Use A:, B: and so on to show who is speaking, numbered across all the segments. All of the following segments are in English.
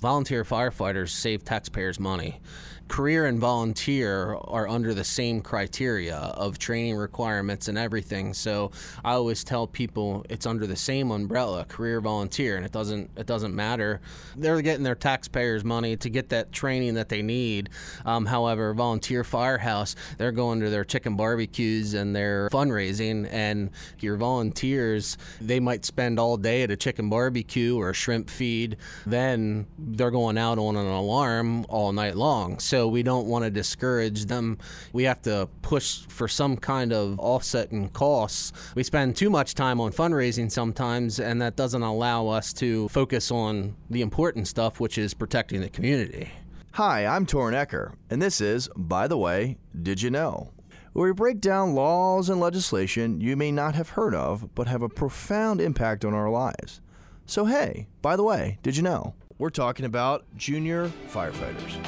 A: Volunteer firefighters save taxpayers money. Career and volunteer are under the same criteria of training requirements and everything. So I always tell people it's under the same umbrella, career volunteer, and it doesn't it doesn't matter. They're getting their taxpayers money to get that training that they need. Um, however, volunteer firehouse, they're going to their chicken barbecues and their fundraising, and your volunteers they might spend all day at a chicken barbecue or a shrimp feed. Then they're going out on an alarm all night long. So we don't want to discourage them. We have to push for some kind of offset in costs. We spend too much time on fundraising sometimes, and that doesn't allow us to focus on the important stuff, which is protecting the community.
B: Hi, I'm Torren Ecker, and this is, by the way, Did You Know? Where we break down laws and legislation you may not have heard of, but have a profound impact on our lives. So, hey, by the way, did you know? We're talking about junior firefighters.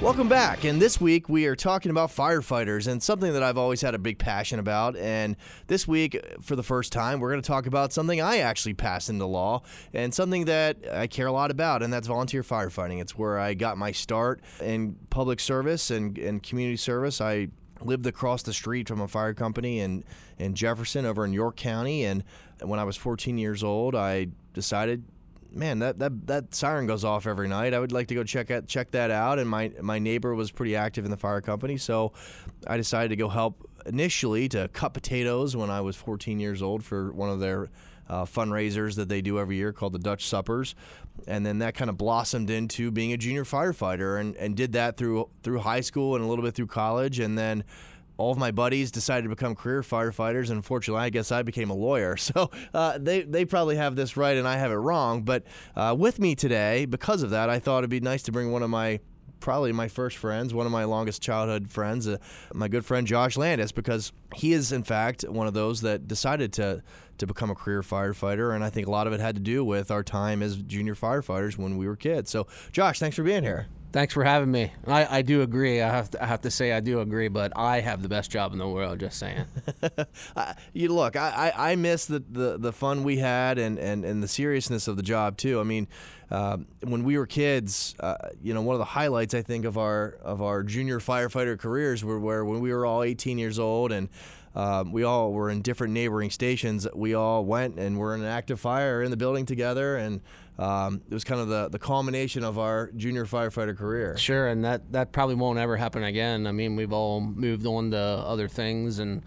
B: Welcome back. And this week we are talking about firefighters and something that I've always had a big passion about. And this week, for the first time, we're going to talk about something I actually passed into law and something that I care a lot about, and that's volunteer firefighting. It's where I got my start in public service and, and community service. I lived across the street from a fire company in, in Jefferson over in York County. And when I was 14 years old, I decided man, that, that that siren goes off every night. I would like to go check out, check that out. And my my neighbor was pretty active in the fire company, so I decided to go help initially to cut potatoes when I was 14 years old for one of their uh, fundraisers that they do every year called the Dutch Suppers, and then that kind of blossomed into being a junior firefighter, and, and did that through through high school and a little bit through college, and then all of my buddies decided to become career firefighters. And unfortunately, I guess I became a lawyer. So uh, they, they probably have this right and I have it wrong. But uh, with me today, because of that, I thought it'd be nice to bring one of my probably my first friends, one of my longest childhood friends, uh, my good friend Josh Landis, because he is in fact one of those that decided to to become a career firefighter, and I think a lot of it had to do with our time as junior firefighters when we were kids. So, Josh, thanks for being here.
A: Thanks for having me. I, I do agree. I have, to, I have to say I do agree, but I have the best job in the world. Just saying.
B: you look, I, I, I miss the, the, the fun we had and, and, and the seriousness of the job too. I mean, uh, when we were kids, uh, you know, one of the highlights I think of our of our junior firefighter careers were where when we were all 18 years old and um, we all were in different neighboring stations. We all went and were in an active fire in the building together, and um, it was kind of the, the culmination of our junior firefighter career.
A: Sure, and that, that probably won't ever happen again. I mean, we've all moved on to other things, and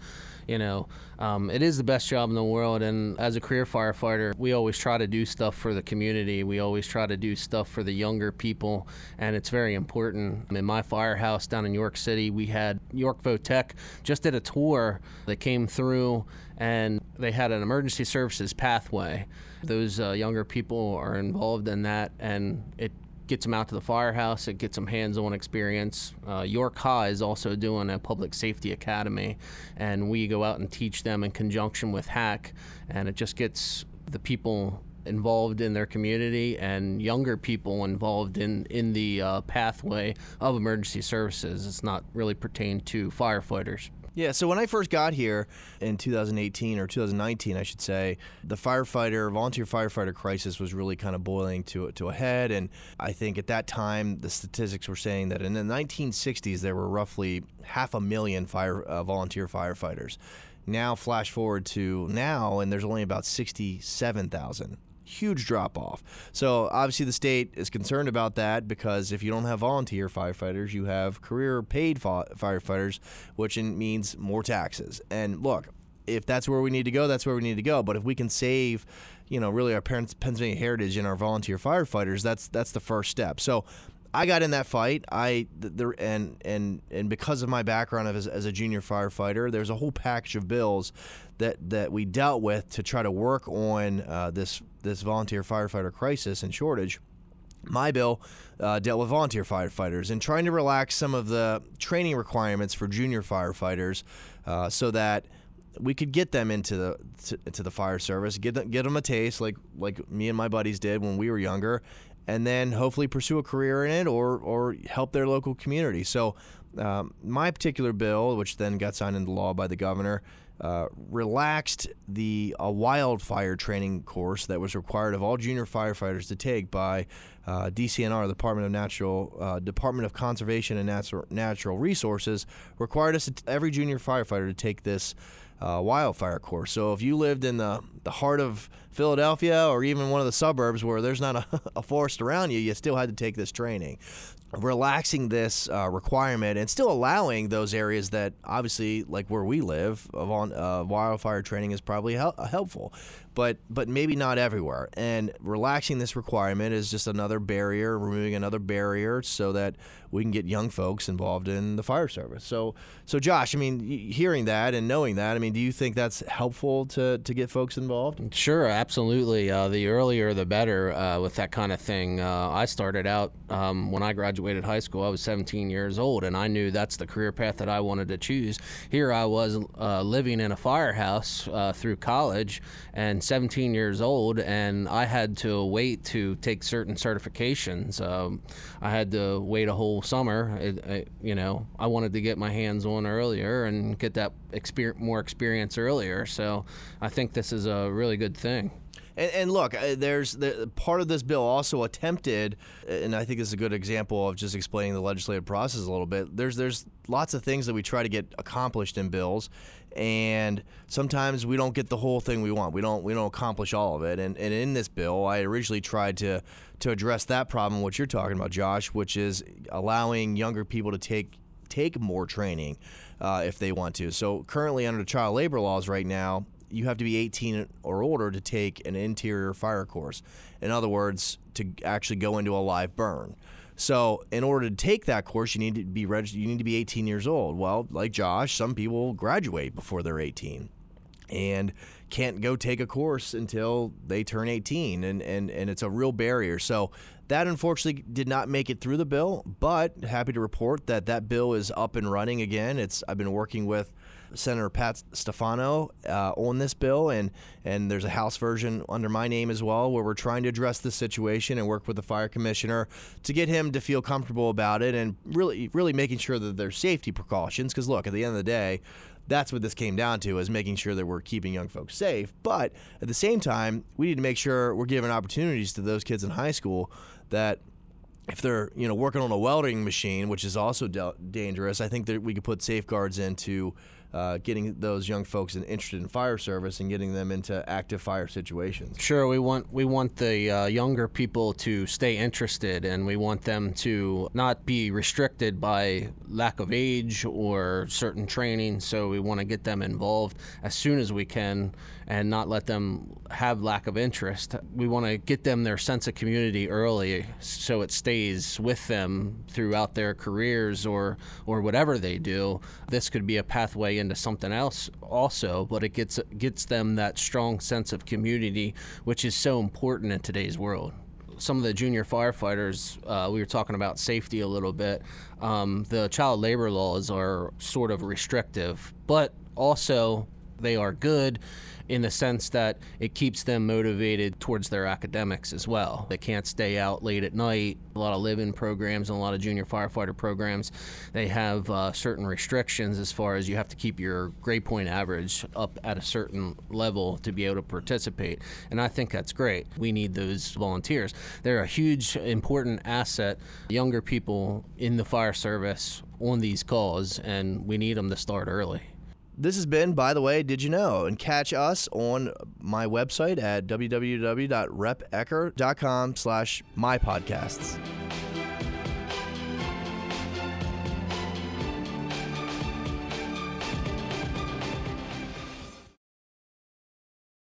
A: you know, um, it is the best job in the world. And as a career firefighter, we always try to do stuff for the community. We always try to do stuff for the younger people, and it's very important. In my firehouse down in York City, we had York Votech just did a tour that came through, and they had an emergency services pathway. Those uh, younger people are involved in that, and it gets them out to the firehouse. It gets them hands-on experience. Uh, York High is also doing a public safety academy, and we go out and teach them in conjunction with HACC, and it just gets the people involved in their community and younger people involved in in the uh, pathway of emergency services. It's not really pertained to firefighters.
B: Yeah, so when I first got here in 2018 or 2019, I should say, the firefighter, volunteer firefighter crisis was really kind of boiling to to a head, and I think at that time the statistics were saying that in the 1960s there were roughly half a million fire uh, volunteer firefighters. Now, flash forward to now, and there's only about 67,000 huge drop off. So obviously the state is concerned about that because if you don't have volunteer firefighters, you have career paid firefighters, which means more taxes. And look, if that's where we need to go, that's where we need to go. But if we can save, you know, really our parents' Pennsylvania heritage and our volunteer firefighters, that's that's the first step. So I got in that fight. I the, and and and because of my background as, as a junior firefighter, there's a whole package of bills that that we dealt with to try to work on uh, this this volunteer firefighter crisis and shortage. My bill uh, dealt with volunteer firefighters and trying to relax some of the training requirements for junior firefighters, uh, so that we could get them into the to, the fire service, get them get them a taste like like me and my buddies did when we were younger, and then hopefully pursue a career in it or or help their local community. So um, my particular bill, which then got signed into law by the governor, uh, relaxed the a wildfire training course that was required of all junior firefighters to take by uh, DCNR, the Department of Natural uh, Department of Conservation and Natural Natural Resources, required us to, every junior firefighter to take this uh, wildfire course. So if you lived in the the heart of Philadelphia or even one of the suburbs where there's not a, a forest around you, you still had to take this training relaxing this uh, requirement and still allowing those areas that obviously like where we live on uh, wildfire training is probably hel- helpful. But but maybe not everywhere. And relaxing this requirement is just another barrier removing another barrier so that we can get young folks involved in the fire service. So so Josh I mean hearing that and knowing that I mean do you think that's helpful to to get folks involved?
A: Sure absolutely. Uh, the earlier the better uh, with that kind of thing. Uh, I started out um, when I graduated graduated high school, I was 17 years old, and I knew that's the career path that I wanted to choose. Here I was uh, living in a firehouse uh, through college and 17 years old, and I had to wait to take certain certifications. Um, I had to wait a whole summer. It, it, you know, I wanted to get my hands on earlier and get that experience, more experience earlier. So I think this is a really good thing.
B: And, and look, uh, there's the, part of this bill also attempted, and I think this is a good example of just explaining the legislative process a little bit. There's there's lots of things that we try to get accomplished in bills, and sometimes we don't get the whole thing we want. We don't we don't accomplish all of it. And, and in this bill, I originally tried to to address that problem, what you're talking about, Josh, which is allowing younger people to take take more training uh, if they want to. So currently under the child labor laws right now, you have to be 18 or older to take an interior fire course. In other words, to actually go into a live burn. So, in order to take that course, you need to be registered. You need to be 18 years old. Well, like Josh, some people graduate before they're 18, and can't go take a course until they turn 18, and and and it's a real barrier. So that unfortunately did not make it through the bill, but happy to report that that bill is up and running again. It's I've been working with Senator Pat Stefano uh, on this bill, and and there's a House version under my name as well, where we're trying to address the situation and work with the fire commissioner to get him to feel comfortable about it, and really really making sure that there's safety precautions. Because look, at the end of the day, that's what this came down to is making sure that we're keeping young folks safe. But at the same time, we need to make sure we're giving opportunities to those kids in high school that if they're you know working on a welding machine, which is also de- dangerous, I think that we could put safeguards into uh, getting those young folks interested in fire service and getting them into active fire situations.
A: Sure, we want we want the uh, younger people to stay interested, and we want them to not be restricted by lack of age or certain training. So we want to get them involved as soon as we can, and not let them have lack of interest. We want to get them their sense of community early, so it stays with them throughout their careers or or whatever they do. This could be a pathway into something else also, but it gets gets them that strong sense of community, which is so important in today's world some of the junior firefighters, uh, we were talking about safety a little bit. Um, the child labor laws are sort of restrictive, but also they are good in the sense that it keeps them motivated towards their academics as well. They can't stay out late at night. A lot of live-in programs and a lot of junior firefighter programs, they have uh, certain restrictions as far as you have to keep your grade point average up at a certain level to be able to participate. And I think that's great. We need those volunteers. They're a huge, important asset. Younger people in the fire service on these calls, and we need them to start early.
B: This has been, by the way, Did You Know? And catch us on my website at www.repecker.com slash my podcasts.